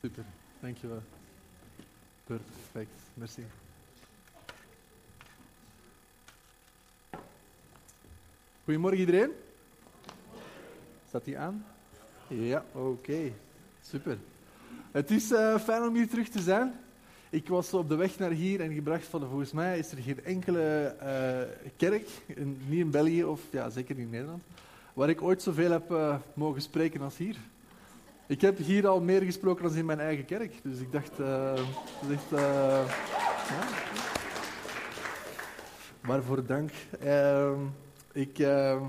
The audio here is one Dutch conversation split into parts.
Super, dankjewel. Perfect, merci. Goedemorgen iedereen. Staat die aan? Ja, oké. Super. Het is uh, fijn om hier terug te zijn. Ik was op de weg naar hier en gebracht van, volgens mij is er geen enkele uh, kerk, in, niet in België of ja, zeker niet in Nederland, waar ik ooit zoveel heb uh, mogen spreken als hier. Ik heb hier al meer gesproken dan in mijn eigen kerk, dus ik dacht, uh, ja. Waarvoor dank. Ehm, ik ehm,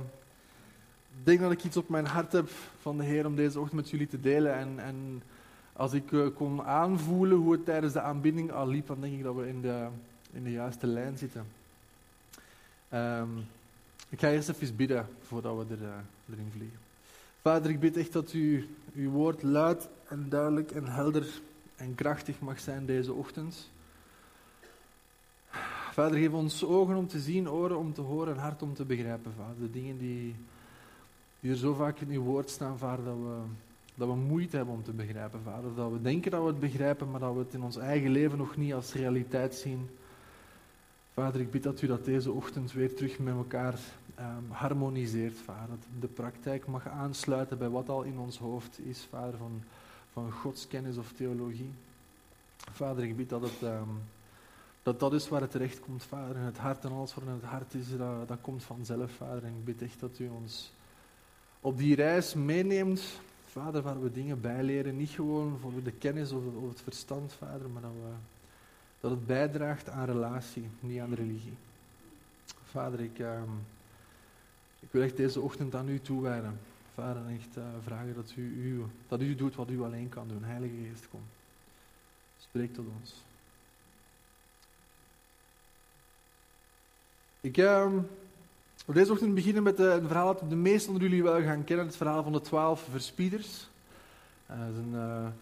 denk dat ik iets op mijn hart heb van de Heer om deze ochtend met jullie te delen en, en als ik uh, kon aanvoelen hoe het tijdens de aanbidding al liep, dan denk ik dat we in de, in de juiste lijn zitten. Um, ik ga eerst even bidden voordat we er, erin vliegen. Vader, ik bid echt dat u uw woord luid en duidelijk en helder en krachtig mag zijn deze ochtend. Vader, geef ons ogen om te zien, oren om te horen en hart om te begrijpen, Vader. De dingen die, die er zo vaak in uw woord staan, Vader, dat we dat we moeite hebben om te begrijpen, vader. Dat we denken dat we het begrijpen, maar dat we het in ons eigen leven nog niet als realiteit zien. Vader, ik bid dat u dat deze ochtend weer terug met elkaar um, harmoniseert, vader. De praktijk mag aansluiten bij wat al in ons hoofd is, vader, van, van godskennis of theologie. Vader, ik bid dat het, um, dat, dat is waar het terecht komt, vader. En het hart en alles wat in het hart is, dat, dat komt vanzelf, vader. En ik bid echt dat u ons op die reis meeneemt Vader, waar we dingen bijleren, niet gewoon voor de kennis of, het verstand, Vader, maar dat, we, dat het bijdraagt aan relatie, niet aan religie. Vader, ik, uh, ik wil echt deze ochtend aan u toewijden. Vader, echt uh, vragen dat u, u, dat u doet wat u alleen kan doen. Heilige Geest, kom. Spreek tot ons. Ik, uh, we deze ochtend beginnen met een verhaal dat de meesten onder jullie wel gaan kennen. Het verhaal van de twaalf verspieders. Uh, dat is een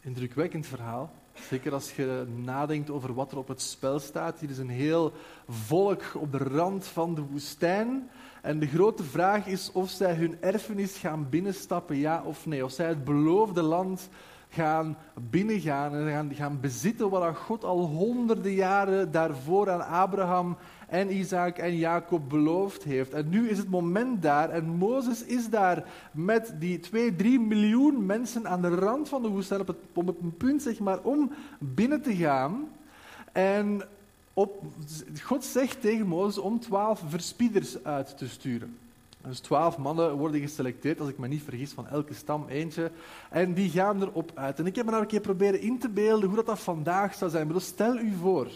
indrukwekkend verhaal. Zeker als je nadenkt over wat er op het spel staat. Hier is een heel volk op de rand van de woestijn. En de grote vraag is of zij hun erfenis gaan binnenstappen, ja of nee. Of zij het beloofde land gaan binnengaan en gaan, bezitten wat God al honderden jaren daarvoor aan Abraham en Isaac en Jacob beloofd heeft. En nu is het moment daar en Mozes is daar met die 2, 3 miljoen mensen aan de rand van de woestijn op het, op punt zeg maar, om binnen te gaan. En op, God zegt tegen Mozes om twaalf verspieders uit te sturen. Dus twaalf mannen worden geselecteerd, als ik me niet vergis, van elke stam eentje. En die gaan erop uit. En ik heb me nou een keer proberen in te beelden hoe dat, dat vandaag zou zijn. Maar stel u voor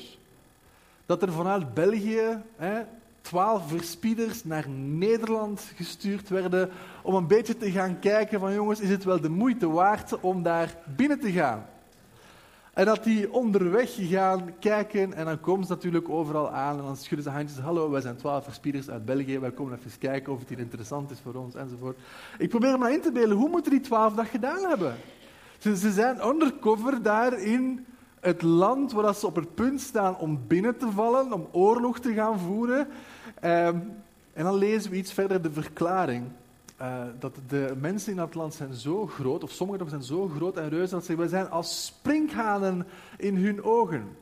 dat er vanuit België hè, twaalf verspieders naar Nederland gestuurd werden om een beetje te gaan kijken van jongens, is het wel de moeite waard om daar binnen te gaan? En dat die onderweg gaan kijken en dan komen ze natuurlijk overal aan en dan schudden ze handjes. Hallo, wij zijn twaalf verspieders uit België, wij komen even kijken of het hier interessant is voor ons enzovoort. Ik probeer me in te beelden, hoe moeten die twaalf dat gedaan hebben? Ze, ze zijn undercover daar in het land waar ze op het punt staan om binnen te vallen, om oorlog te gaan voeren. Ehm, en dan lezen we iets verder de verklaring. Uh, dat de mensen in dat land zijn zo groot, of sommigen zijn zo groot en reus, dat ze wij zijn als sprinkhanen in hun ogen.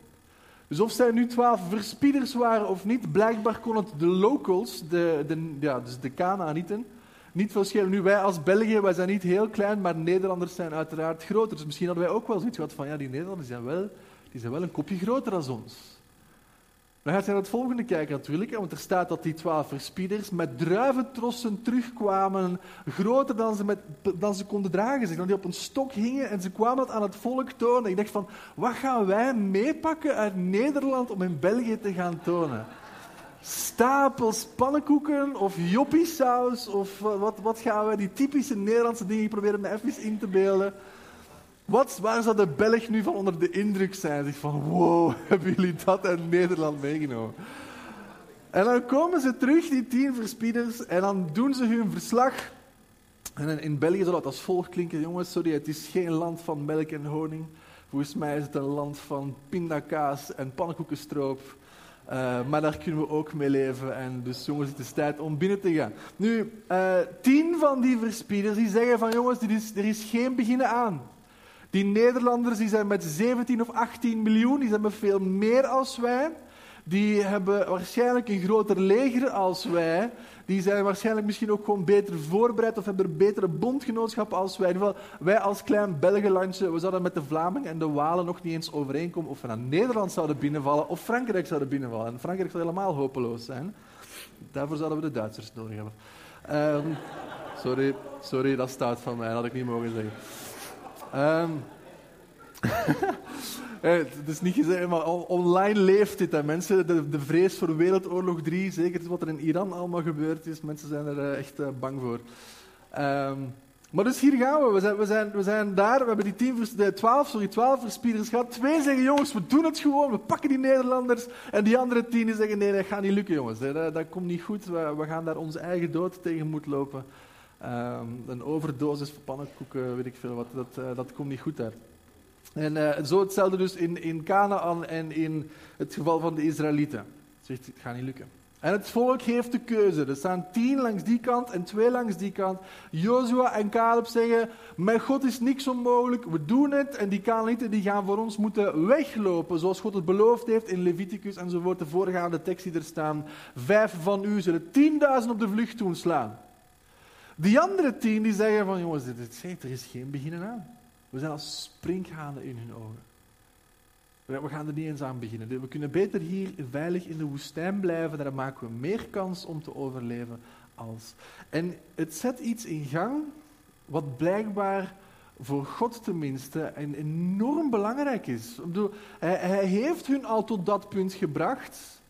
Dus of zij nu twaalf verspieders waren of niet, blijkbaar kon het de locals, de, de, ja, dus de Kanaanieten, niet verschillen. Nu, wij als België, wij zijn niet heel klein, maar Nederlanders zijn uiteraard groter. Dus misschien hadden wij ook wel zoiets gehad van, ja, die Nederlanders zijn wel, die zijn wel een kopje groter dan ons. Dan gaat je naar het volgende kijken natuurlijk, want er staat dat die twaalf verspieders met druiventrossen terugkwamen, groter dan ze, met, dan ze konden dragen. Zeg, dan die op een stok hingen en ze kwamen dat aan het volk tonen. Ik dacht van, wat gaan wij meepakken uit Nederland om in België te gaan tonen? stapels pannenkoeken of joppiesaus of wat, wat gaan we, die typische Nederlandse dingen, ik probeer me even in te beelden. Wat, waar zou de Belg nu van onder de indruk zijn? Zich van, wow, hebben jullie dat uit Nederland meegenomen? En dan komen ze terug, die tien verspieders, en dan doen ze hun verslag. En in België zou dat als volgt klinken, jongens, sorry, het is geen land van melk en honing. Volgens mij is het een land van pindakaas en pannenkoekenstroop. Uh, maar daar kunnen we ook mee leven. En dus jongens, het is tijd om binnen te gaan. Nu, uh, tien van die verspieders die zeggen van jongens, is, er is geen beginnen aan. Die Nederlanders die zijn met 17 of 18 miljoen, die zijn met veel meer als wij. Die hebben waarschijnlijk een groter leger als wij. Die zijn waarschijnlijk misschien ook gewoon beter voorbereid of hebben een betere bondgenootschap als wij. In ieder geval, wij als klein Belgenlandje, we zouden met de Vlamingen en de Walen nog niet eens overeenkomen of we naar Nederland zouden binnenvallen of Frankrijk zouden binnenvallen. En Frankrijk zou helemaal hopeloos zijn. Daarvoor zouden we de Duitsers nodig hebben. Ehm, sorry, sorry, dat staat van mij, dat had ik niet mogen zeggen. Um, het is niet gezegd, maar online leeft dit. Hè. Mensen, de, de, vrees voor Wereldoorlog 3, zeker wat er in Iran allemaal gebeurd is, mensen zijn er uh, echt uh, bang voor. Um, maar dus hier gaan we. We zijn, we zijn, we zijn daar, we hebben die 10, de 12, sorry, 12 verspieders gehad. Twee zeggen, jongens, we doen het gewoon, we pakken die Nederlanders. En die andere tien zeggen, nee, dat gaat niet lukken, jongens. Dat, dat komt niet goed, we, we, gaan daar onze eigen dood tegen moeten lopen. Um, een overdosis van pannenkoeken, weet ik veel wat, dat, uh, dat komt niet goed daar. En uh, zo hetzelfde dus in, in Canaan en in het geval van de Israëlieten. Zegt, het gaat niet lukken. En het volk heeft de keuze. Er staan tien langs die kant en twee langs die kant. Jozua en Caleb zeggen, met God is niks onmogelijk, we doen het. En die Canaanieten die gaan voor ons moeten weglopen, zoals God het beloofd heeft in Leviticus enzovoort. De voorgaande tekst die er staan. Vijf van u zullen tienduizend op de vlucht doen slaan. Die andere tien die zeggen van, jongens, dit, dit, er is geen beginnen aan. We zijn als sprinkhanen in hun ogen. We gaan er niet eens aan beginnen. We kunnen beter hier veilig in de woestijn blijven. Daar maken we meer kans om te overleven als. En het zet iets in gang wat blijkbaar voor God tenminste enorm belangrijk is. hij heeft hun al tot dat punt gebracht.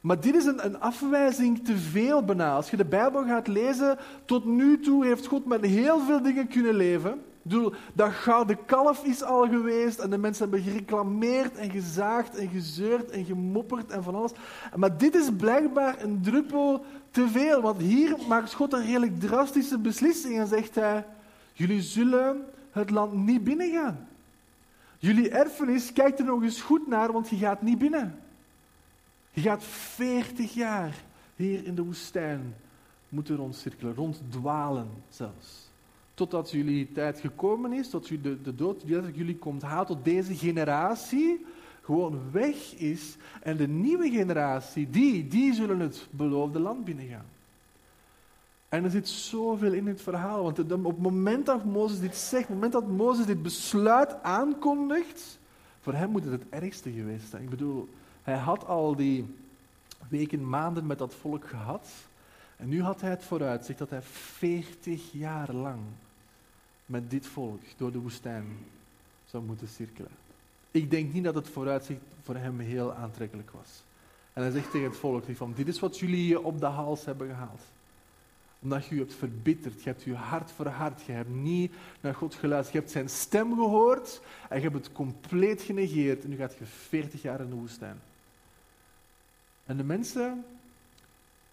Maar dit is een, een, afwijzing te veel bijna. Als je de Bijbel gaat lezen, tot nu toe heeft God met heel veel dingen kunnen leven bedoel, dat gouden kalf is al geweest en de mensen hebben gereclameerd en gezaagd en gezeurd en gemopperd en van alles. Maar dit is blijkbaar een druppel te veel, want hier maakt God een redelijk drastische beslissing en zegt hij, jullie zullen het land niet binnengaan. Jullie erfenis, kijk er nog eens goed naar, want je gaat niet binnen. Je gaat 40 jaar hier in de woestijn moeten rondcirkelen, ronddwalen zelfs totdat jullie tijd gekomen is, tot de, de dood die jullie komt halen, tot deze generatie gewoon weg is. En de nieuwe generatie, die, die zullen het beloofde land binnengaan. En er zit zoveel in het verhaal, want op het moment dat Mozes dit zegt, op het moment dat Mozes dit besluit aankondigt, voor hem moet het het ergste geweest zijn. Ik bedoel, hij had al die weken, maanden met dat volk gehad. En nu had hij het vooruitzicht dat hij 40 jaar lang met dit volk door de woestijn zou moeten cirkelen. Ik denk niet dat het vooruitzicht voor hem heel aantrekkelijk was. En hij zegt tegen het volk van, dit is wat jullie op de hals hebben gehaald. Omdat je u hebt verbitterd, je hebt je hart verhard, je hebt niet naar God geluisterd, je hebt zijn stem gehoord en je hebt het compleet genegeerd en nu gaat je 40 jaar in de woestijn. En de mensen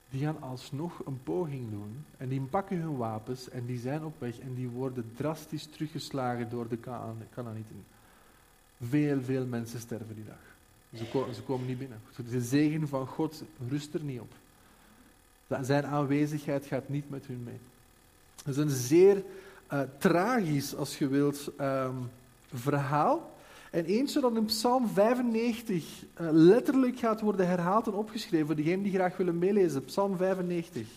die gaan alsnog een poging doen en die pakken hun wapens en die zijn op weg en die worden drastisch teruggeslagen door de Canaanieten. Veel, veel mensen sterven die dag. Ze, ze komen niet binnen. De zegen van God rust er niet op. Zijn aanwezigheid gaat niet met hun mee. Het is een zeer uh, tragisch, als je wilt, um, verhaal. En eentje dat in Psalm 95 uh, eh, letterlijk gaat worden herhaald en opgeschreven, voor diegenen die graag willen meelezen. Psalm 95.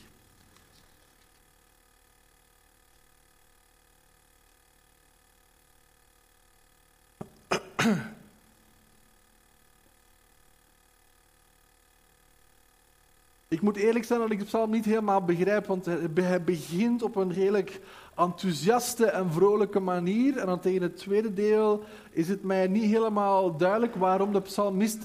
Ik moet eerlijk zijn dat ik de psalm niet helemaal begrijp, want hij begint op een redelijk enthousiaste en vrolijke manier. En dan tegen het tweede deel is het mij niet helemaal duidelijk waarom de psalmist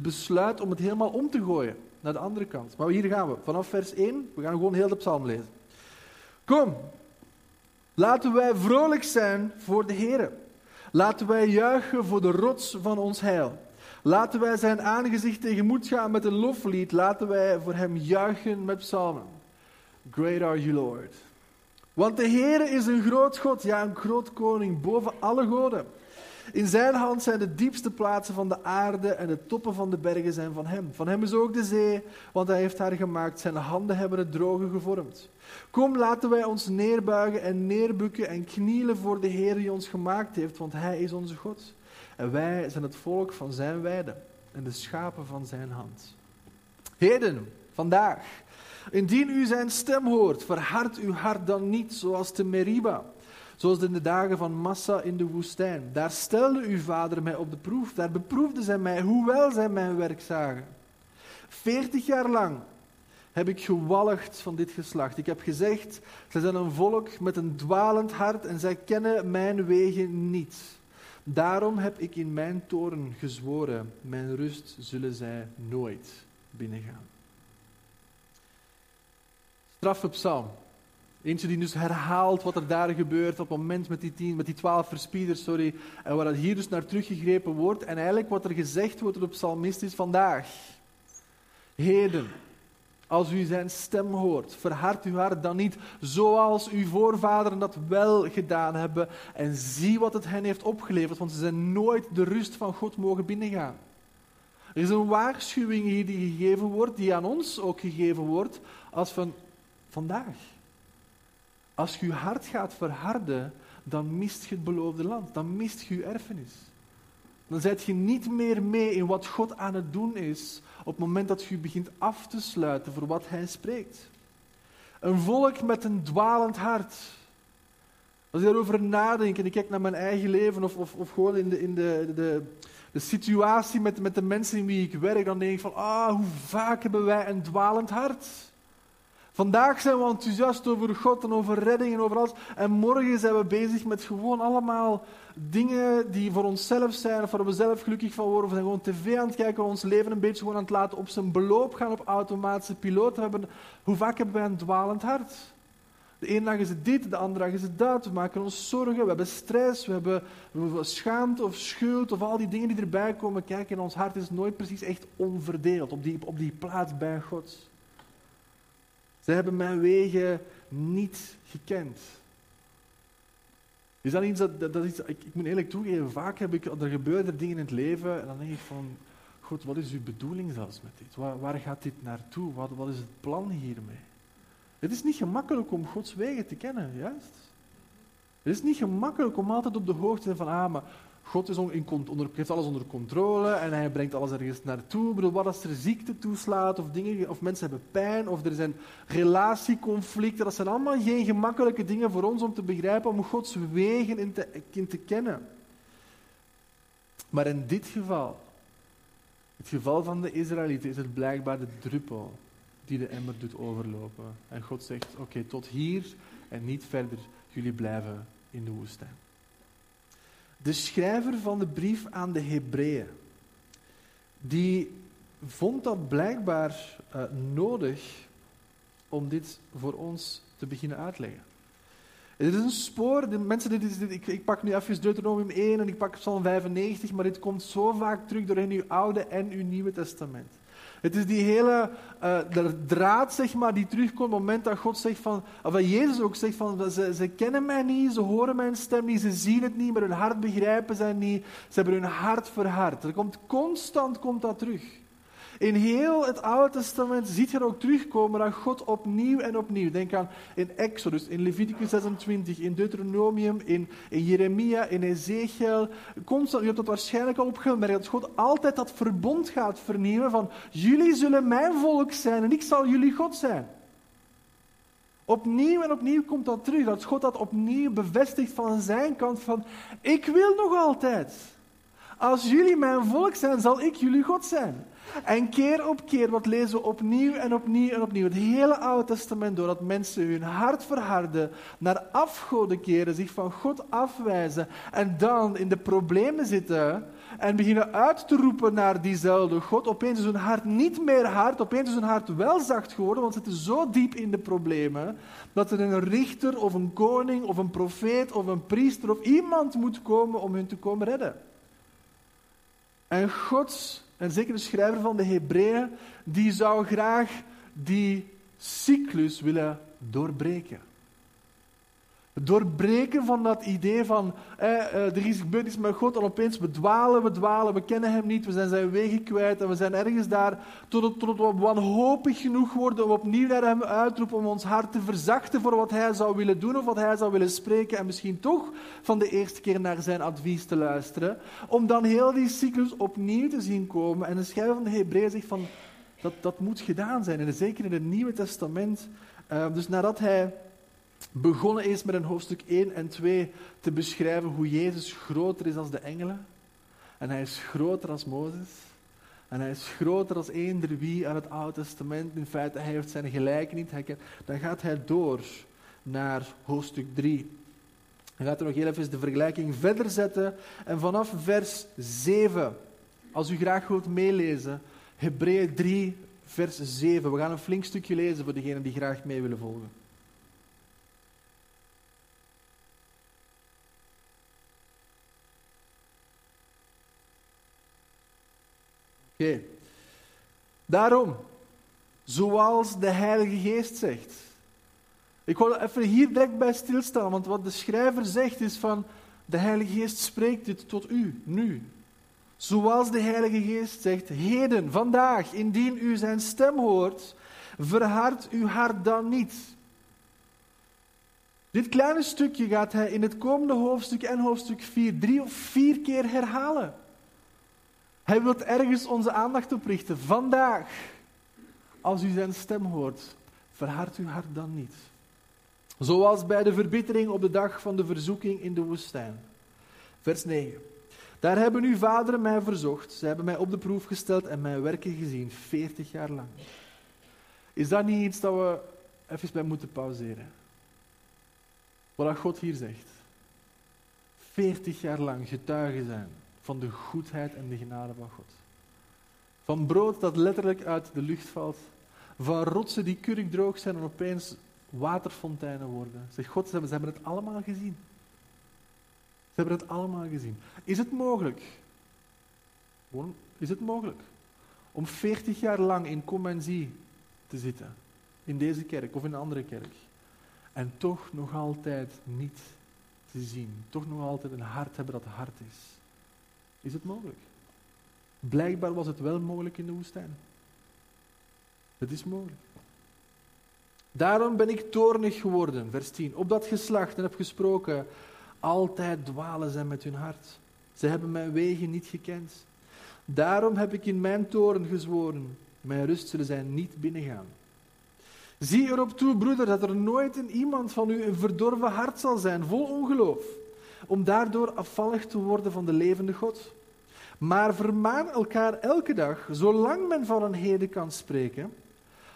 besluit om het helemaal om te gooien naar de andere kant. Maar hier gaan we, vanaf vers 1, we gaan gewoon heel de psalm lezen. Kom, laten wij vrolijk zijn voor de Heer. Laten wij juichen voor de rots van ons heil. Laten wij zijn aangezicht tegemoet gaan met een loflied. Laten wij voor hem juichen met psalmen. Great are you, Lord. Want de Heer is een groot God, ja, een groot koning boven alle goden. In zijn hand zijn de diepste plaatsen van de aarde en de toppen van de bergen zijn van hem. Van hem is ook de zee, want hij heeft haar gemaakt. Zijn handen hebben het droge gevormd. Kom, laten wij ons neerbuigen en neerbukken en knielen voor de Heer die ons gemaakt heeft, want hij is onze God. En wij zijn het volk van zijn weide en de schapen van zijn hand. Heden, vandaag, indien u zijn stem hoort, verhard uw hart dan niet zoals te Meriba Zoals in de dagen van Massa in de woestijn. Daar stelde uw vader mij op de proef. Daar beproefde zij mij, hoewel zij mijn werk zagen. Veertig jaar lang heb ik gewalligd van dit geslacht. Ik heb gezegd, zij zijn een volk met een dwalend hart en zij kennen mijn wegen niet. Daarom heb ik in mijn toren gezworen, mijn rust zullen zij nooit binnengaan. Straffe psalm. Eentje die dus herhaalt wat er daar gebeurt op het moment met die, tien, met die twaalf verspieders, sorry, en waar dat hier dus naar teruggegrepen wordt. En eigenlijk wat er gezegd wordt op psalmist is vandaag. Heden, als u zijn stem hoort, verhard uw hart dan niet zoals uw voorvaderen dat wel gedaan hebben. En zie wat het hen heeft opgeleverd, want ze zijn nooit de rust van God mogen binnengaan. Er is een waarschuwing hier die gegeven wordt, die aan ons ook gegeven wordt, als van vandaag. Als je je hart gaat verharden, dan mist je het beloofde land. Dan mist je je erfenis. Dan zet je niet meer mee in wat God aan het doen is op het moment dat je begint af te sluiten voor wat Hij spreekt. Een volk met een dwalend hart. Als ik daarover nadenk en ik kijk naar mijn eigen leven of, of, of gewoon in, de, in de, de, de situatie met, met de mensen in wie ik werk, dan denk ik van, ah, hoe vaak hebben wij een dwalend hart. Vandaag zijn we enthousiast over God en over redding en over alles. En morgen zijn we bezig met gewoon allemaal dingen die voor onszelf zijn, of waar we zelf gelukkig van worden. We zijn gewoon tv aan het kijken, ons leven een beetje gewoon aan het laten op zijn beloop gaan op automatische piloot. Hebben, hoe vaak hebben wij een dwalend hart? De ene dag is het dit, de andere dag is het dat. We maken ons zorgen, we hebben stress, we hebben, we schaamte of schuld of al die dingen die erbij komen kijken. En ons hart is nooit precies echt onverdeeld op die, op die plaats bij God. Ze hebben mijn wegen niet gekend. Is dat iets dat, dat, iets, ik, ik, moet eerlijk toegeven, vaak heb ik, er gebeuren dingen in het leven en dan denk ik van, God, wat is uw bedoeling zelfs met dit? Waar, gaat dit naartoe? Wat, wat is het plan hiermee? Het is niet gemakkelijk om Gods wegen te kennen, juist? Het is niet gemakkelijk om altijd op de hoogte te zijn van, ah, maar God is onder, heeft alles onder controle en hij brengt alles ergens naartoe. Ik bedoel, wat als er ziekte toeslaat of, dingen, of mensen hebben pijn of er zijn relatieconflicten. Dat zijn allemaal geen gemakkelijke dingen voor ons om te begrijpen, om Gods wegen in te kennen. Maar in dit geval, het geval van de Israëlieten, is het blijkbaar de druppel die de emmer doet overlopen. En God zegt, oké, tot hier en niet verder. Jullie blijven in de woestijn. De schrijver van de brief aan de Hebreeën, die vond dat blijkbaar uh, nodig om dit voor ons te beginnen uitleggen. Het is een spoor, de mensen, dit dit, ik, ik, pak nu even Deuteronomium 1 en ik pak Psalm 95, maar dit komt zo vaak terug door in uw Oude en uw Nieuwe Testament. Het is die hele uh, draad, zeg maar, die terugkomt op het moment dat God zegt van, of dat Jezus ook zegt van, ze, ze kennen mij niet, ze horen mijn stem niet, ze zien het niet, maar hun hart begrijpen zij niet, ze hebben hun hart verhard. Er komt constant komt dat terug. In heel het Oude Testament ziet je ook terugkomen dat God opnieuw en opnieuw. Denk aan in Exodus, in Leviticus 26, in Deuteronomium, in, Jeremia, in Ezekiel. Constant, je hebt dat waarschijnlijk al opgemerkt, dat God altijd dat verbond gaat vernieuwen van jullie zullen mijn volk zijn en ik zal jullie God zijn. Opnieuw en opnieuw komt dat terug, dat God dat opnieuw bevestigt van zijn kant van ik wil nog altijd. Als jullie mijn volk zijn, zal ik jullie God zijn. En keer op keer, wat lezen we opnieuw en opnieuw en opnieuw. Het hele Oude Testament door dat mensen hun hart verharden, naar afgoden keren, zich van God afwijzen en dan in de problemen zitten en beginnen uit te roepen naar diezelfde God. Opeens is hun hart niet meer hard, opeens is hun hart wel zacht geworden, want ze zitten zo diep in de problemen dat er een richter of een koning of een profeet of een priester of iemand moet komen om hun te komen redden. En God en zeker de schrijver van de Hebreeën, die zou graag die cyclus willen doorbreken. Doorbreken van dat idee van eh, eh, er is gebeurd met God en opeens we dwalen, we dwalen, we kennen hem niet, we zijn zijn wegen kwijt en we zijn ergens daar tot, we wanhopig genoeg worden om opnieuw naar hem uitroepen, om ons hart te verzachten voor wat hij zou willen doen of wat hij zou willen spreken en misschien toch van de eerste keer naar zijn advies te luisteren, om dan heel die cyclus opnieuw te zien komen. En de schrijver van de Hebreeën zegt van dat, dat moet gedaan zijn, en zeker in het Nieuwe Testament. Uh, dus nadat hij begonnen is met een hoofdstuk 1 en 2 te beschrijven hoe Jezus groter is dan de engelen. En hij is groter als Mozes. En hij is groter als eender wie aan het Oude Testament. In feite, hij heeft zijn gelijke niet. Dan gaat hij door naar hoofdstuk 3. Dan gaat er nog heel even de vergelijking verder zetten. En vanaf vers 7, als u graag wilt meelezen, Hebreeën 3, vers 7. We gaan een flink stukje lezen voor degenen die graag mee willen volgen. Oké. Daarom, zoals de Heilige Geest zegt. Ik wil even hier direct bij stilstaan, want wat de schrijver zegt is van, de Heilige Geest spreekt dit tot u, nu. Zoals de Heilige Geest zegt, heden, vandaag, indien u zijn stem hoort, verhard uw hart dan niet. Dit kleine stukje gaat hij in het komende hoofdstuk en hoofdstuk 4 drie of vier keer herhalen. Hij wil ergens onze aandacht op richten. Vandaag, als u zijn stem hoort, verhard uw hart dan niet. Zoals bij de verbittering op de dag van de verzoeking in de woestijn. Vers 9. Daar hebben uw vaderen mij verzocht. Ze hebben mij op de proef gesteld en mijn werken gezien, 40 jaar lang. Is dat niet iets dat we even bij moeten pauzeren? Wat God hier zegt. 40 jaar lang getuigen zijn van de goedheid en de genade van God. Van brood dat letterlijk uit de lucht valt. Van rotsen die kurkdroog zijn en opeens waterfonteinen worden. Zeg God, ze hebben het allemaal gezien. Ze hebben het allemaal gezien. Is het mogelijk? Is het mogelijk? Om 40 jaar lang in kom te zitten. In deze kerk of in een andere kerk. En toch nog altijd niet te zien. Toch nog altijd een hart hebben dat hard is. Is het mogelijk? Blijkbaar was het wel mogelijk in de woestijn. Het is mogelijk. Daarom ben ik toornig geworden, vers 10, op dat geslacht en heb gesproken. Altijd dwalen zij met hun hart. Ze hebben mijn wegen niet gekend. Daarom heb ik in mijn toren gezworen, mijn rust zullen zij niet binnengaan. Zie erop toe, broeder, dat er nooit in iemand van u een verdorven hart zal zijn, vol ongeloof, om daardoor afvallig te worden van de levende God. Maar vermaan elkaar elke dag, zolang men van een heden kan spreken,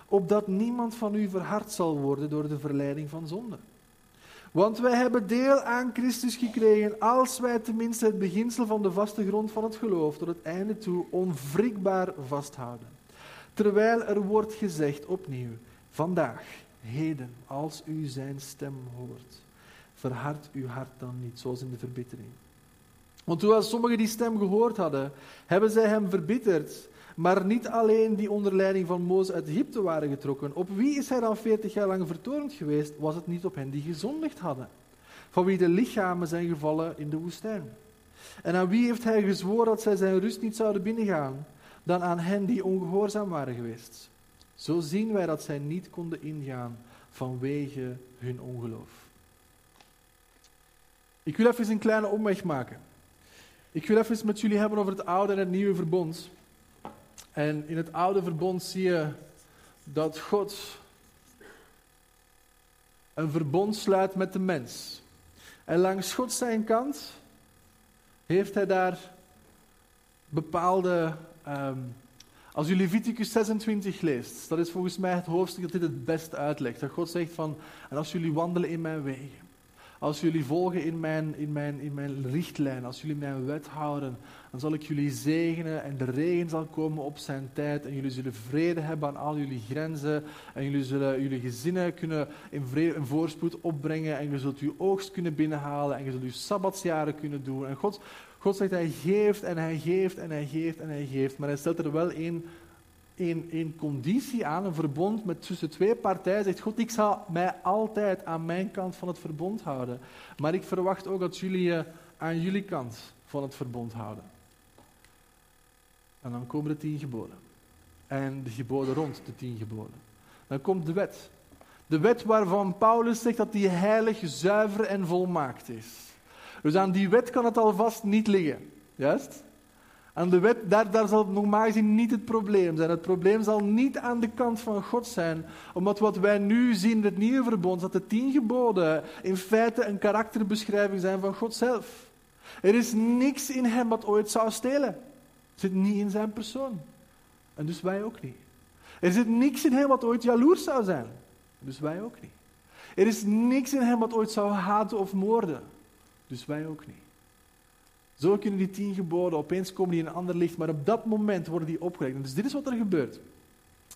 opdat niemand van u verhard zal worden door de verleiding van zonde. Want wij hebben deel aan Christus gekregen als wij tenminste het beginsel van de vaste grond van het geloof tot het einde toe onwrikbaar vasthouden. Terwijl er wordt gezegd opnieuw, vandaag, heden, als u zijn stem hoort, verhard uw hart dan niet, zoals in de verbittering. Want terwijl sommigen die stem gehoord hadden, hebben zij hem verbitterd. Maar niet alleen die onder leiding van Mozes uit Egypte waren getrokken. Op wie is hij dan veertig jaar lang vertoornd geweest? Was het niet op hen die gezondigd hadden? Van wie de lichamen zijn gevallen in de woestijn. En aan wie heeft hij gezworen dat zij zijn rust niet zouden binnengaan? Dan aan hen die ongehoorzaam waren geweest. Zo zien wij dat zij niet konden ingaan vanwege hun ongeloof. Ik wil even een kleine omweg maken. Ik wil even met jullie hebben over het oude en het nieuwe verbond. En in het oude verbond zie je dat God een verbond sluit met de mens. En langs God zijn kant heeft hij daar bepaalde. Um, als u Leviticus 26 leest, dat is volgens mij het hoofdstuk dat dit het best uitlegt. Dat God zegt van, en als jullie wandelen in mijn wegen, als jullie volgen in mijn, in, mijn, in mijn richtlijn, als jullie mijn wet houden, dan zal ik jullie zegenen en de regen zal komen op zijn tijd en jullie zullen vrede hebben aan al jullie grenzen en jullie zullen jullie gezinnen kunnen in, vrede, in voorspoed opbrengen en je zult uw oogst kunnen binnenhalen en je zult uw sabbatsjaren kunnen doen. En God, God zegt, hij geeft en hij geeft en hij geeft en hij geeft, maar hij stelt er wel één, een conditie aan, een verbond met tussen twee partijen. Zegt God, ik zal mij altijd aan mijn kant van het verbond houden. Maar ik verwacht ook dat jullie je aan jullie kant van het verbond houden. En dan komen de tien geboden. En de geboden rond de tien geboden. Dan komt de wet. De wet waarvan Paulus zegt dat die heilig, zuiver en volmaakt is. Dus aan die wet kan het alvast niet liggen. Juist? Aan de wet, daar, daar zal normaal gezien niet het probleem zijn. Het probleem zal niet aan de kant van God zijn. Omdat wat wij nu zien in het nieuwe verbond, dat de tien geboden in feite een karakterbeschrijving zijn van God zelf. Er is niks in hem wat ooit zou stelen. Het zit niet in zijn persoon. En dus wij ook niet. Er zit niks in hem wat ooit jaloers zou zijn. Dus wij ook niet. Er is niks in hem wat ooit zou haten of moorden. Dus wij ook niet. Zo kunnen die tien geboden opeens komen die in een ander licht, maar op dat moment worden die opgelegd. Dus dit is wat er gebeurt.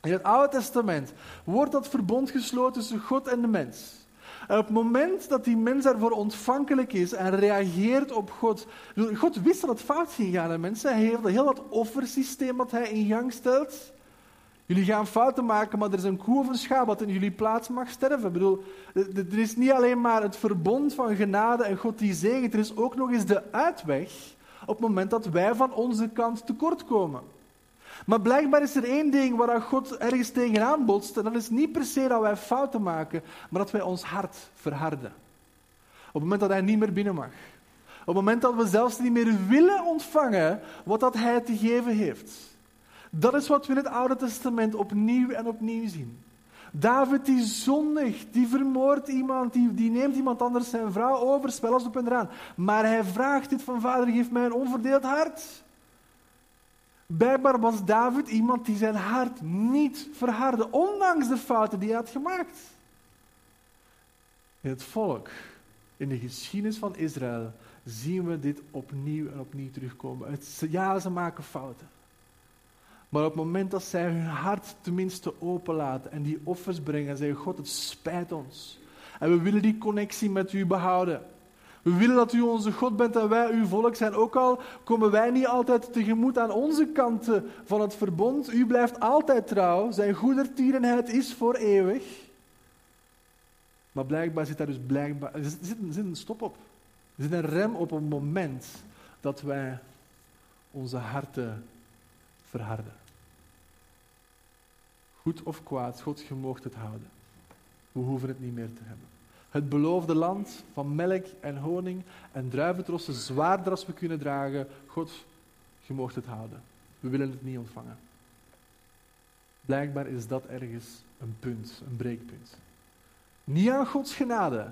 In het Oude Testament wordt dat verbond gesloten tussen God en de mens. En op het moment dat die mens daarvoor ontvankelijk is en reageert op God. God wist dat het fout ging gaan, mensen. Hij heeft heel dat offersysteem dat hij in gang stelt. Jullie gaan fouten maken, maar er is een koe of een schaap dat in jullie plaats mag sterven. Ik bedoel, er is niet alleen maar het verbond van genade en God die zegen, er is ook nog eens de uitweg op het moment dat wij van onze kant tekort komen. Maar blijkbaar is er één ding waar God ergens tegenaan botst, en dat is niet per se dat wij fouten maken, maar dat wij ons hart verharden. Op het moment dat Hij niet meer binnen mag. Op het moment dat we zelfs niet meer willen ontvangen wat dat Hij te geven heeft. Dat is wat we in het Oude Testament opnieuw en opnieuw zien. David die zondigt, die vermoordt iemand, die, neemt iemand anders zijn vrouw over, spel op en eraan. Maar hij vraagt dit van vader, geef mij een onverdeeld hart. Blijkbaar was David iemand die zijn hart niet verhardde, ondanks de fouten die hij had gemaakt. In het volk, in de geschiedenis van Israël, zien we dit opnieuw en opnieuw terugkomen. Ja, ze maken fouten. Maar op het moment dat zij hun hart tenminste openlaten en die offers brengen en zeggen: God, het spijt ons. En we willen die connectie met u behouden. We willen dat u onze God bent en wij uw volk zijn. Ook al komen wij niet altijd tegemoet aan onze kanten van het verbond. U blijft altijd trouw. Zijn goedertierenheid is voor eeuwig. Maar blijkbaar zit daar dus blijkbaar, zit, er zit een stop op. Er zit een rem op het moment dat wij onze harten verharden. Goed of kwaad, God, je moogt het houden. We hoeven het niet meer te hebben. Het beloofde land van melk en honing en druiventrossen, zwaarder als we kunnen dragen. God, je moogt het houden. We willen het niet ontvangen. Blijkbaar is dat ergens een punt, een breekpunt. Niet aan Gods genade,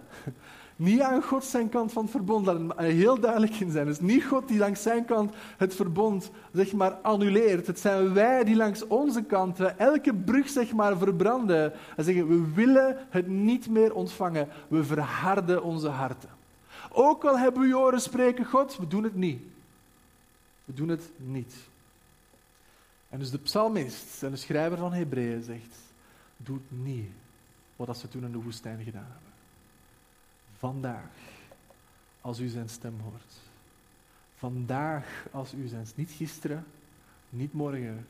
niet aan God zijn kant van het verbond, laat er heel duidelijk in zijn. Dus niet God die langs zijn kant het verbond zeg maar, annuleert. Het zijn wij die langs onze kant elke brug zeg maar, verbranden. En zeggen, we willen het niet meer ontvangen. We verharden onze harten. Ook al hebben we je horen spreken, God, we doen het niet. We doen het niet. En dus de psalmist en de schrijver van Hebreeën zegt, doe het niet wat ze toen in de woestijn gedaan hebben. Vandaag, als u zijn stem hoort. Vandaag, als u zijn niet gisteren, niet morgen.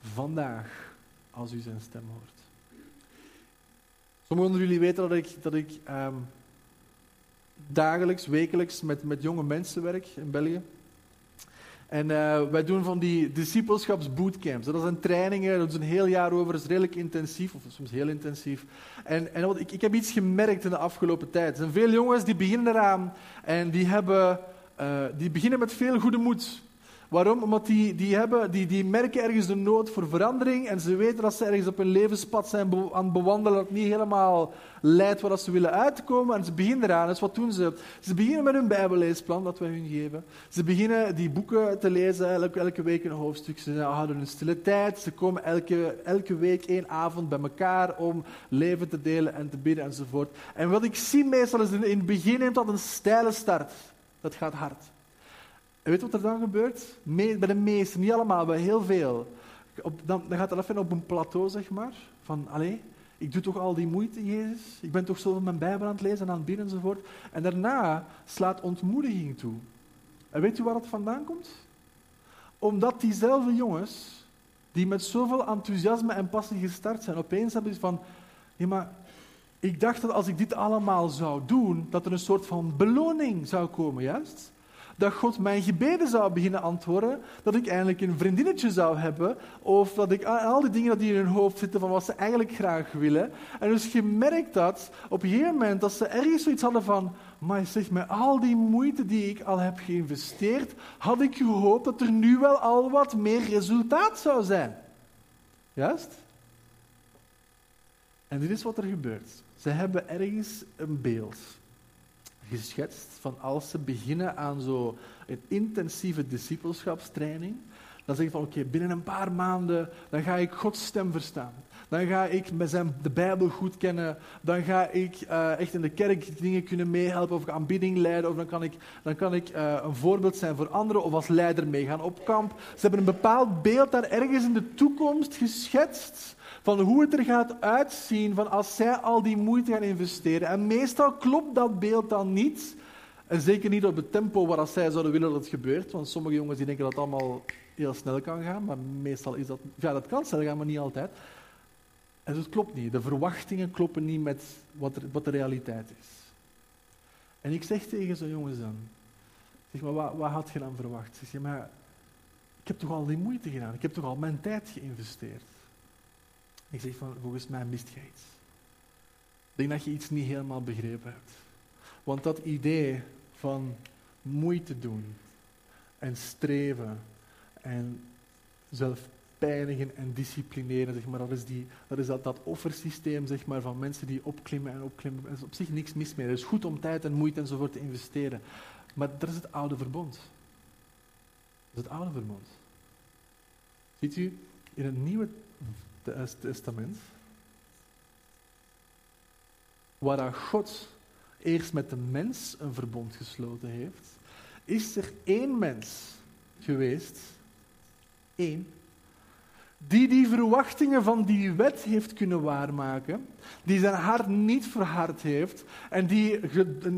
Vandaag, als u zijn stem hoort. Sommigen van jullie weten dat ik, dat ik ehm, dagelijks, wekelijks met, met jonge mensen werk in België. En uh, wij doen van die discipelschapsbootcamps. Dat zijn trainingen, dat is een heel jaar over, dat is redelijk intensief, of soms heel intensief. En, en wat, ik, ik heb iets gemerkt in de afgelopen tijd. Er zijn veel jongens die beginnen eraan en die, hebben, uh, die beginnen met veel goede moed. Waarom? Omdat die, die, hebben, die, die merken ergens de nood voor verandering en ze weten dat ze ergens op een levenspad zijn aan het bewandelen dat niet helemaal leidt waar ze willen uitkomen. En ze beginnen eraan. Dus wat doen ze? Ze beginnen met hun bijbelleesplan dat wij hun geven. Ze beginnen die boeken te lezen, elke, week een hoofdstuk. Ze houden een stille tijd. Ze komen elke, elke week één avond bij elkaar om leven te delen en te bidden enzovoort. En wat ik zie meestal is in het begin neemt dat een steile start. Dat gaat hard. En weet je wat er dan gebeurt? bij de meesten, niet allemaal, bij heel veel. Dan, dan, gaat het even op een plateau, zeg maar. Van, allee, ik doe toch al die moeite, Jezus? Ik ben toch zo van mijn Bijbel aan het lezen en aan het bidden enzovoort. En daarna slaat ontmoediging toe. En weet u waar dat vandaan komt? Omdat diezelfde jongens die met zoveel enthousiasme en passie gestart zijn, opeens hebben ze van, ja maar ik dacht dat als ik dit allemaal zou doen, dat er een soort van beloning zou komen, juist? Dat God mijn gebeden zou beginnen antwoorden, dat ik eindelijk een vriendinnetje zou hebben, of dat ik al die dingen die in hun hoofd zitten van wat ze eigenlijk graag willen. En dus je merkt dat op een gegeven moment, dat ze ergens zoiets hadden van, maar zeg, met al die moeite die ik al heb geïnvesteerd, had ik gehoopt dat er nu wel al wat meer resultaat zou zijn. Juist? En dit is wat er gebeurt. Ze hebben ergens een beeld geschetst van als ze beginnen aan zo'n intensieve discipelschapstraining, dan zeg je van oké, binnen een paar maanden dan ga ik Gods stem verstaan. Dan ga ik met zijn, de Bijbel goed kennen. Dan ga ik uh, echt in de kerk dingen kunnen meehelpen of aanbidding leiden. Of dan kan ik, dan kan ik uh, een voorbeeld zijn voor anderen of als leider meegaan op kamp. Ze hebben een bepaald beeld daar ergens in de toekomst geschetst van hoe het er gaat uitzien van als zij al die moeite gaan investeren. En meestal klopt dat beeld dan niet. En zeker niet op het tempo waar zij zouden willen dat het gebeurt. Want sommige jongens die denken dat het allemaal heel snel kan gaan. Maar meestal is dat... Ja, dat kan snel gaan, maar niet altijd. En dus het klopt niet. De verwachtingen kloppen niet met wat, er, wat de realiteit is. En ik zeg tegen zo'n jongens dan... Zeg maar, wat, had je dan verwacht? Zeg maar ik heb toch al die moeite gedaan. Ik heb toch al mijn tijd geïnvesteerd. Ik zeg van, volgens mij mist je iets. Ik denk dat je iets niet helemaal begrepen hebt. Want dat idee van moeite doen en streven en zelf pijnigen en disciplineren, zeg maar, dat is, die, dat, is dat, dat offersysteem zeg maar, van mensen die opklimmen en opklimmen. Er is op zich niks mis mee. Het is goed om tijd en moeite enzovoort te investeren. Maar dat is het oude verbond. Dat is het oude verbond. Ziet u, in het nieuwe Testament, waar God eerst met de mens een verbond gesloten heeft, is er één mens geweest, één, die die verwachtingen van die wet heeft kunnen waarmaken, die zijn hart niet verhard heeft en die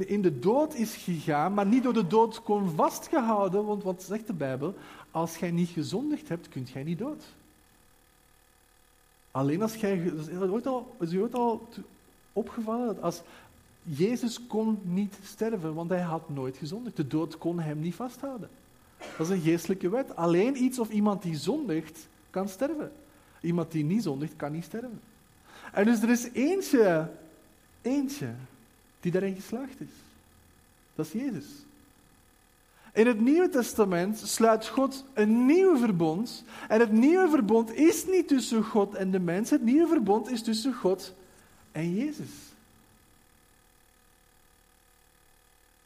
in de dood is gegaan, maar niet door de dood kon vastgehouden, want wat zegt de Bijbel? Als jij niet gezondigd hebt, kunt jij niet dood. Alleen als jij. Is het ooit al, is ooit al opgevallen dat als. Jezus kon niet sterven, want hij had nooit gezondigd. De dood kon hem niet vasthouden. Dat is een geestelijke wet. Alleen iets of iemand die zondigt, kan sterven. Iemand die niet zondigt, kan niet sterven. En dus er is eentje, eentje, die daarin geslaagd is. Dat is Jezus. In het Nieuwe Testament sluit God een nieuw verbond. En het nieuwe verbond is niet tussen God en de mens. Het nieuwe verbond is tussen God en Jezus.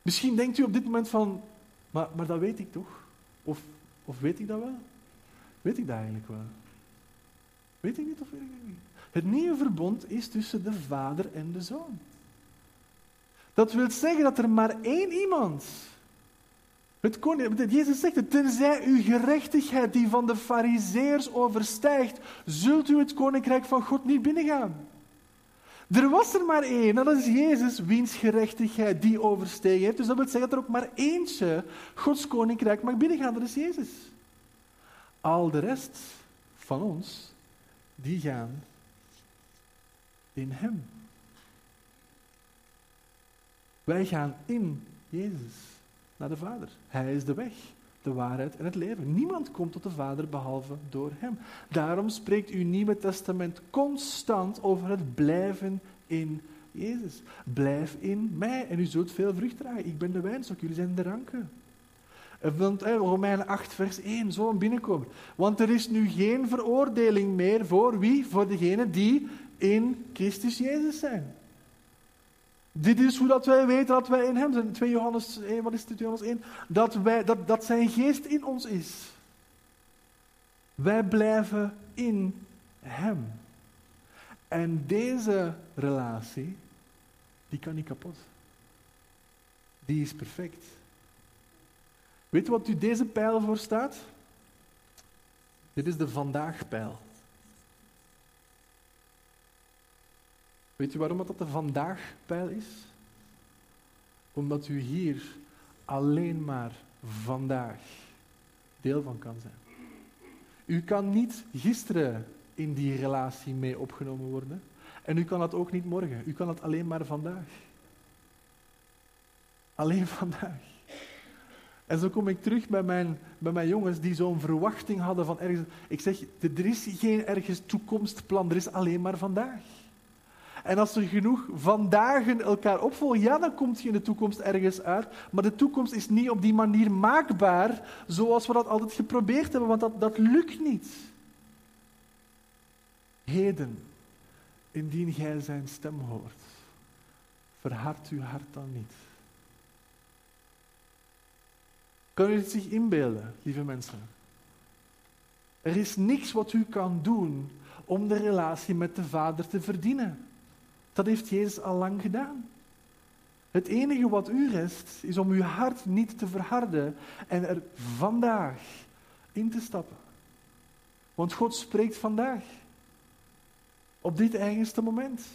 Misschien denkt u op dit moment van, maar, maar dat weet ik toch? Of, of weet ik dat wel? Weet ik dat eigenlijk wel? Weet ik niet of weet ik niet? Het nieuwe verbond is tussen de vader en de zoon. Dat wil zeggen dat er maar één iemand het koning, Jezus zegt het, tenzij uw gerechtigheid die van de fariseers overstijgt, zult u het koninkrijk van God niet binnengaan. Er was er maar één, dat is Jezus, wiens gerechtigheid die overstegen heeft. Dus dat wil zeggen dat er ook maar eentje Gods koninkrijk mag binnengaan, dat is Jezus. Al de rest van ons, die gaan in Hem. Wij gaan in Jezus naar de Vader. Hij is de weg, de waarheid en het leven. Niemand komt tot de Vader behalve door Hem. Daarom spreekt uw Nieuwe Testament constant over het blijven in Jezus. Blijf in mij en u zult veel vrucht dragen. Ik ben de wijnstok, jullie zijn de ranken. Want eh, Romeinen 8, vers 1, zo binnenkomen. Want er is nu geen veroordeling meer voor wie? Voor degenen die in Christus Jezus zijn. Dit is hoe dat wij weten dat wij in hem zijn. 2 Johannes 1, wat is het, 2 Johannes 1? Dat, wij, dat, dat zijn geest in ons is. Wij blijven in hem. En deze relatie, die kan niet kapot. Die is perfect. Weet je wat u deze pijl voor staat? Dit is de vandaag-pijl. Weet u waarom dat de vandaag-pijl is? Omdat u hier alleen maar vandaag deel van kan zijn. U kan niet gisteren in die relatie mee opgenomen worden. En u kan dat ook niet morgen. U kan dat alleen maar vandaag. Alleen vandaag. En zo kom ik terug bij mijn, bij mijn jongens die zo'n verwachting hadden van ergens. Ik zeg, er is geen ergens toekomstplan, er is alleen maar vandaag. En als er genoeg vandaag elkaar opvolgen, ja, dan komt je in de toekomst ergens uit. Maar de toekomst is niet op die manier maakbaar zoals we dat altijd geprobeerd hebben, want dat, dat lukt niet. Heden, indien gij zijn stem hoort, verhard uw hart dan niet. Kan u het zich inbeelden, lieve mensen? Er is niks wat u kan doen om de relatie met de Vader te verdienen. Dat heeft Jezus al lang gedaan. Het enige wat u rest, is om uw hart niet te verharden en er vandaag in te stappen. Want God spreekt vandaag. Op dit eigenste moment.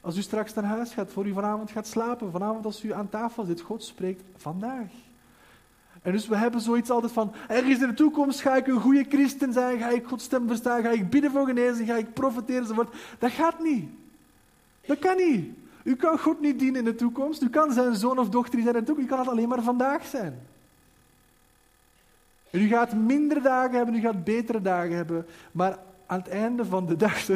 Als u straks naar huis gaat, voor u vanavond gaat slapen, vanavond als u aan tafel zit, God spreekt vandaag. En dus we hebben zoiets altijd van, ergens in de toekomst ga ik een goede christen zijn, ga ik Gods stem verstaan, ga ik bidden voor genezing, ga ik profiteren enzovoort. Dat gaat niet. Dat kan niet. U kan God niet dienen in de toekomst. U kan zijn zoon of dochter zijn in de toekomst. U kan het alleen maar vandaag zijn. En u gaat mindere dagen hebben, u gaat betere dagen hebben. Maar aan het einde van de dag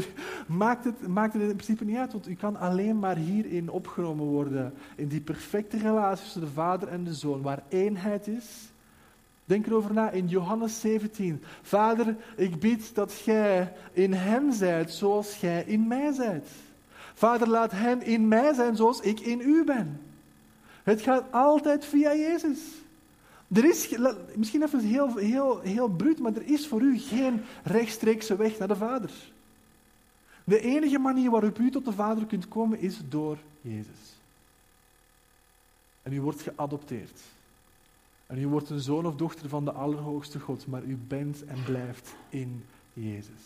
maakt het, maakt het in principe niet uit. Want u kan alleen maar hierin opgenomen worden. In die perfecte relatie tussen de vader en de zoon. Waar eenheid is. Denk erover na in Johannes 17. Vader, ik bid dat gij in hem zijt zoals gij in mij zijt. Vader, laat hen in mij zijn zoals ik in u ben. Het gaat altijd via Jezus. Er is, misschien even heel, heel, heel bruut, maar er is voor u geen rechtstreekse weg naar de Vader. De enige manier waarop u tot de Vader kunt komen is door Jezus. En u wordt geadopteerd. En u wordt een zoon of dochter van de Allerhoogste God, maar u bent en blijft in Jezus.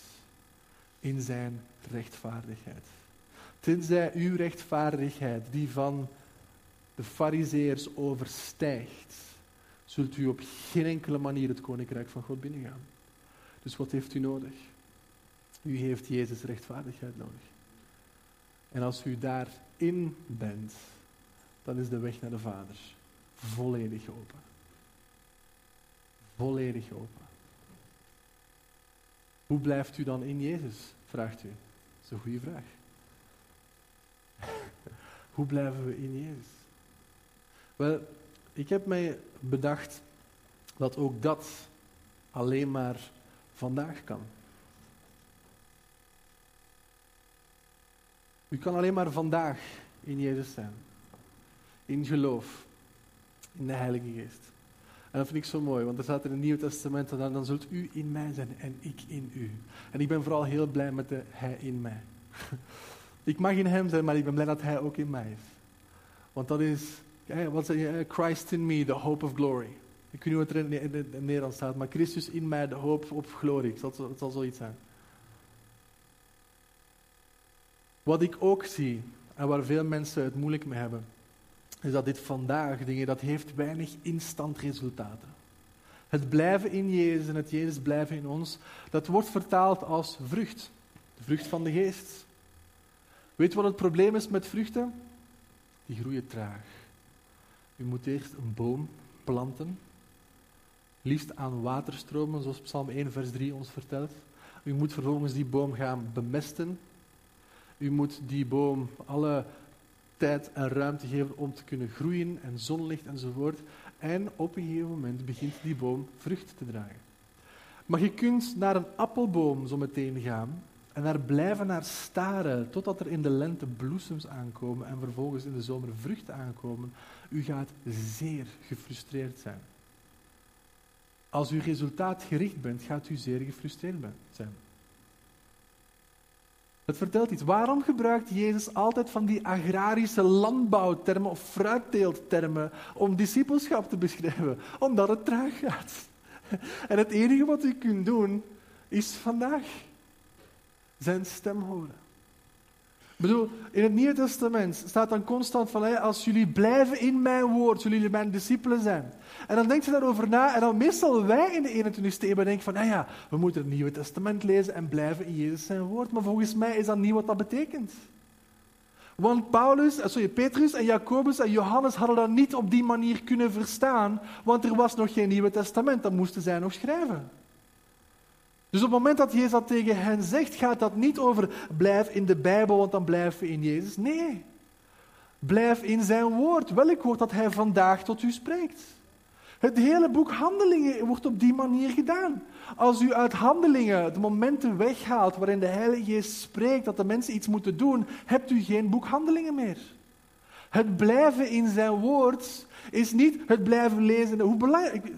In zijn rechtvaardigheid. Tenzij uw rechtvaardigheid die van de Fariseërs overstijgt, zult u op geen enkele manier het koninkrijk van God binnengaan. Dus wat heeft u nodig? U heeft Jezus rechtvaardigheid nodig. En als u daarin bent, dan is de weg naar de Vader volledig open. Volledig open. Hoe blijft u dan in Jezus? Vraagt u. Dat is een goede vraag. Hoe blijven we in Jezus? Wel, ik heb mij bedacht dat ook dat alleen maar vandaag kan. U kan alleen maar vandaag in Jezus zijn. In geloof. In de Heilige Geest. En dat vind ik zo mooi, want er staat in het Nieuwe Testament, dan, dan zult u in mij zijn en ik in u. En ik ben vooral heel blij met de Hij in mij. Ik mag in hem zijn, maar ik ben blij dat hij ook in mij is. Want dat is, wat zeg je, Christ in me, the hope of glory. Ik weet niet wat er in, in, Nederlands staat, maar Christus in mij, de hoop op glorie. Het zal, het zal zoiets zijn. Wat ik ook zie, en waar veel mensen het moeilijk mee hebben, is dat dit vandaag, dingen, dat heeft weinig instant resultaten. Het blijven in Jezus en het Jezus blijven in ons, dat wordt vertaald als vrucht. De vrucht van de geest. Weet wat het probleem is met vruchten? Die groeien traag. U moet eerst een boom planten, liefst aan waterstromen, zoals Psalm 1, vers 3 ons vertelt. U moet vervolgens die boom gaan bemesten. U moet die boom alle tijd en ruimte geven om te kunnen groeien en zonlicht enzovoort. En op een gegeven moment begint die boom vrucht te dragen. Maar je kunt naar een appelboom zo meteen gaan en daar blijven naar staren totdat er in de lente bloesems aankomen en vervolgens in de zomer vruchten aankomen. U gaat zeer gefrustreerd zijn. Als u resultaatgericht bent, gaat u zeer gefrustreerd zijn. Het vertelt iets. Waarom gebruikt Jezus altijd van die agrarische landbouwtermen of fruitteelttermen om discipelschap te beschrijven? Omdat het traag gaat. En het enige wat u kunt doen, is vandaag zijn stem horen. Ik bedoel, in het Nieuwe Testament staat dan constant van, als jullie blijven in mijn woord, zullen jullie mijn discipelen zijn. En dan denkt je daarover na, en dan meestal wij in de 21ste eeuw denken van, nou ja, we moeten het Nieuwe Testament lezen en blijven in Jezus zijn woord. Maar volgens mij is dat niet wat dat betekent. Want Paulus, eh, sorry, Petrus en Jacobus en Johannes hadden dat niet op die manier kunnen verstaan, want er was nog geen Nieuwe Testament, dat moesten zij nog schrijven. Dus op het moment dat Jezus dat tegen hen zegt, gaat dat niet over blijf in de Bijbel, want dan blijven we in Jezus. Nee, blijf in zijn woord. Welk woord dat hij vandaag tot u spreekt. Het hele boek Handelingen wordt op die manier gedaan. Als u uit Handelingen de momenten weghaalt waarin de Heilige Geest spreekt dat de mensen iets moeten doen, hebt u geen boek Handelingen meer. Het blijven in zijn woord is niet het blijven lezen. Hoe belangrijk,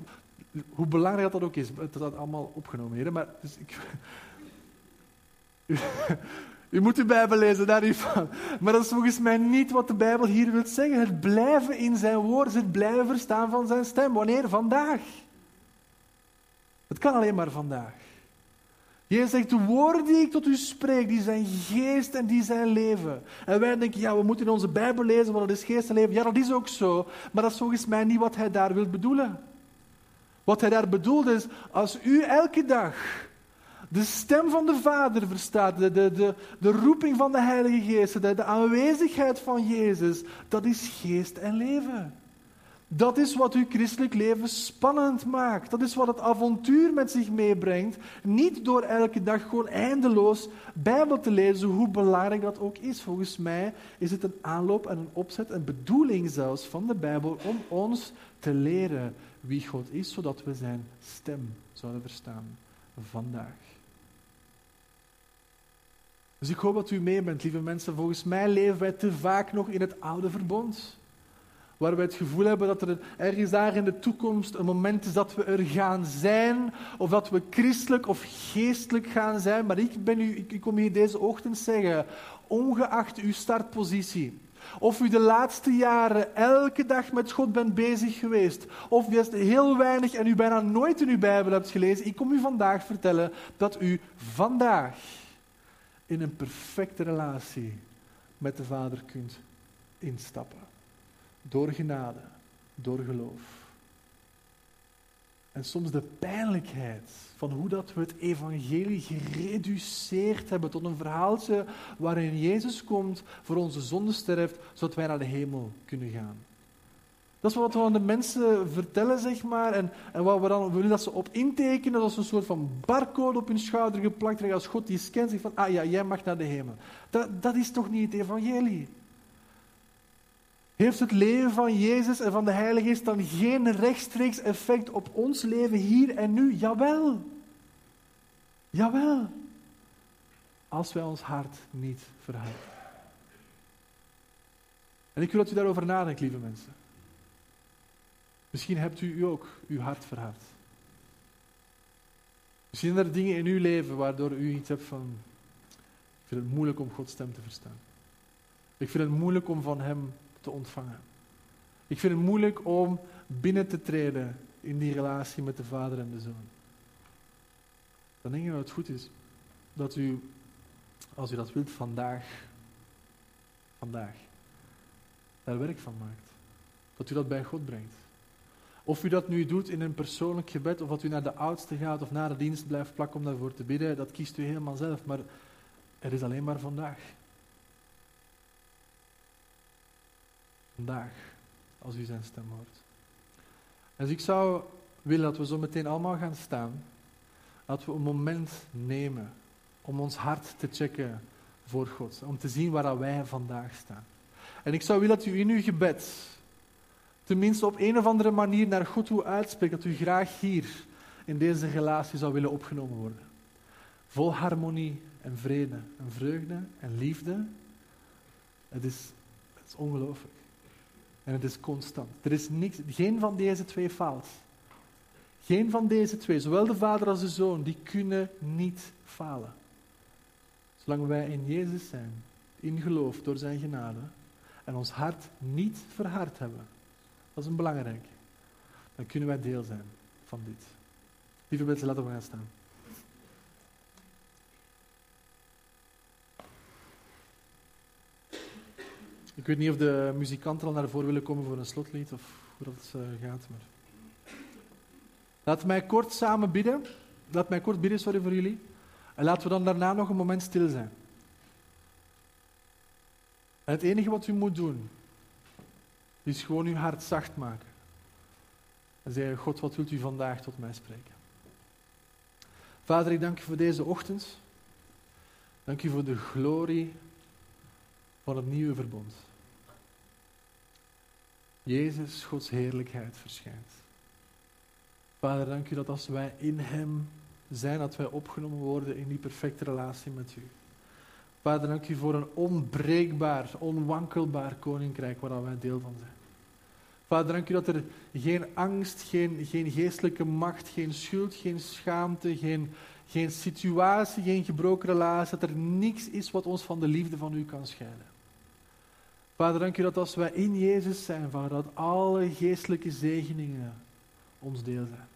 hoe belangrijk dat ook is, dat dat allemaal opgenomen, heren. Maar dus ik, u, moet uw Bijbel lezen, daar niet van. Maar dat is volgens mij niet wat de Bijbel hier wil zeggen. Het blijven in zijn woord, het blijven verstaan van zijn stem. Wanneer? Vandaag. Het kan alleen maar vandaag. Jezus zegt, de woorden die ik tot u spreek, die zijn geest en die zijn leven. En wij denken, ja, we moeten in onze Bijbel lezen, want dat is geest en leven. Ja, dat is ook zo. Maar dat is volgens mij niet wat hij daar wil bedoelen. Wat hij daar bedoelt is, als u elke dag de stem van de Vader verstaat, de, de, de, de roeping van de Heilige Geest, de, de aanwezigheid van Jezus, dat is geest en leven. Dat is wat uw christelijk leven spannend maakt. Dat is wat het avontuur met zich meebrengt. Niet door elke dag gewoon eindeloos Bijbel te lezen, hoe belangrijk dat ook is. Volgens mij is het een aanloop en een opzet, een bedoeling zelfs van de Bijbel om ons te leren wie God is, zodat we zijn stem zouden verstaan vandaag. Dus ik hoop dat u mee bent, lieve mensen. Volgens mij leven wij te vaak nog in het oude verbond. Waar we het gevoel hebben dat er ergens daar in de toekomst een moment is dat we er gaan zijn, of dat we christelijk of geestelijk gaan zijn. Maar ik, ben u, ik kom hier deze ochtend zeggen, ongeacht uw startpositie, of u de laatste jaren elke dag met God bent bezig geweest. Of juist heel weinig en u bijna nooit in uw Bijbel hebt gelezen. Ik kom u vandaag vertellen dat u vandaag in een perfecte relatie met de Vader kunt instappen. Door genade, door geloof. En soms de pijnlijkheid van hoe dat we het evangelie gereduceerd hebben tot een verhaaltje waarin Jezus komt, voor onze zonde sterft, zodat wij naar de hemel kunnen gaan. Dat is wat we aan de mensen vertellen, zeg maar. En, en wat we dan willen dat ze op intekenen, als een soort van barcode op hun schouder geplakt krijgen. Als God die scant, zegt van, ah ja, jij mag naar de hemel. Dat, dat is toch niet het evangelie? Heeft het leven van Jezus en van de Heilige Geest dan geen rechtstreeks effect op ons leven hier en nu? Jawel. Jawel. Als wij ons hart niet verharden. En ik wil dat u daarover nadenkt, lieve mensen. Misschien hebt u, u ook uw hart verhard. Misschien zijn er dingen in uw leven waardoor u iets hebt van. Ik vind het moeilijk om Gods stem te verstaan. Ik vind het moeilijk om van Hem te ontvangen. Ik vind het moeilijk om binnen te treden in die relatie met de vader en de zoon. Dan denk ik dat het goed is dat u, als u dat wilt, vandaag, vandaag, daar werk van maakt. Dat u dat bij God brengt. Of u dat nu doet in een persoonlijk gebed, of dat u naar de oudste gaat of naar de dienst blijft plakken om daarvoor te bidden, dat kiest u helemaal zelf. Maar er is alleen maar vandaag. Vandaag, als u zijn stem hoort. Dus ik zou willen dat we zo meteen allemaal gaan staan, dat we een moment nemen om ons hart te checken voor God, om te zien waar wij vandaag staan. En ik zou willen dat u in uw gebed, tenminste op een of andere manier naar God toe uitspreekt, dat u graag hier in deze relatie zou willen opgenomen worden. Vol harmonie en vrede en vreugde en liefde. Het is, het is ongelooflijk. En het is constant. Er is niks, geen van deze twee faalt. Geen van deze twee, zowel de vader als de zoon, die kunnen niet falen. Zolang wij in Jezus zijn, in geloof door zijn genade, en ons hart niet verhard hebben, dat is een belangrijke, dan kunnen wij deel zijn van dit. Lieve mensen, laten we gaan staan. Ik weet niet of de muzikanten al naar voren willen komen voor een slotlied of hoe dat uh, gaat. Maar... Laat mij kort samen bidden. Laat mij kort bidden, sorry voor jullie. En laten we dan daarna nog een moment stil zijn. Het enige wat u moet doen, is gewoon uw hart zacht maken. En zeggen, God, wat wilt u vandaag tot mij spreken? Vader, ik dank u voor deze ochtend. Dank u voor de glorie van het nieuwe verbond. Jezus, Gods heerlijkheid verschijnt. Vader, dank u dat als wij in Hem zijn, dat wij opgenomen worden in die perfecte relatie met u. Vader, dank u voor een onbreekbaar, onwankelbaar koninkrijk waar wij deel van zijn. Vader, dank u dat er geen angst, geen, geen geestelijke macht, geen schuld, geen schaamte, geen, geen situatie, geen gebroken relatie, dat er niks is wat ons van de liefde van u kan scheiden. Vader, dank u dat als wij in Jezus zijn, Vader, dat alle geestelijke zegeningen ons deel zijn.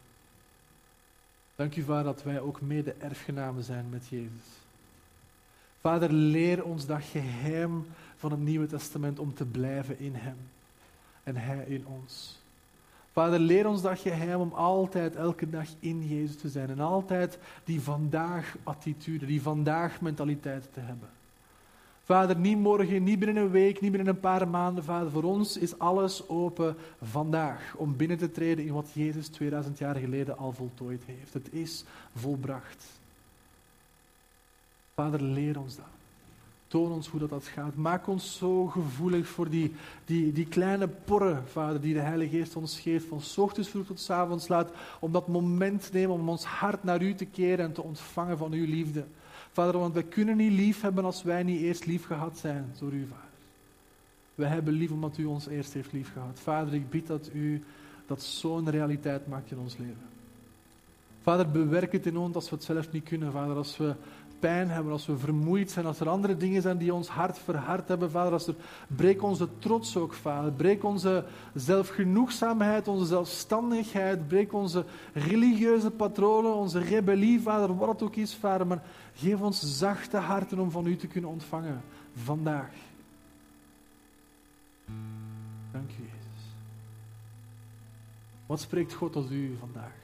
Dank u, Vader, dat wij ook mede erfgenamen zijn met Jezus. Vader, leer ons dat geheim van het Nieuwe Testament om te blijven in Hem en Hij in ons. Vader, leer ons dat geheim om altijd, elke dag in Jezus te zijn en altijd die vandaag attitude, die vandaag mentaliteit te hebben. Vader, niet morgen, niet binnen een week, niet binnen een paar maanden. Vader, voor ons is alles open vandaag om binnen te treden in wat Jezus 2000 jaar geleden al voltooid heeft. Het is volbracht. Vader, leer ons dat. Toon ons hoe dat, gaat. Maak ons zo gevoelig voor die, die, die kleine porren, Vader, die de Heilige Geest ons geeft. Van ochtends vroeg tot avonds laat. Om dat moment te nemen om ons hart naar u te keren en te ontvangen van uw liefde. Vader, want wij kunnen niet lief hebben als wij niet eerst lief gehad zijn door u, Vader. Wij hebben lief omdat u ons eerst heeft lief gehad. Vader, ik bid dat u dat zo'n realiteit maakt in ons leven. Vader, bewerk het in ons als we het zelf niet kunnen. Vader, als we pijn hebben, als we vermoeid zijn, als er andere dingen zijn die ons hart verhard hebben, Vader, als er, breek onze trots ook, Vader. Breek onze zelfgenoegzaamheid, onze zelfstandigheid, breek onze religieuze patronen, onze rebellie, Vader, wat het ook is, Vader. Maar geef ons zachte harten om van U te kunnen ontvangen, vandaag. Dank u, Jezus. Wat spreekt God tot U vandaag?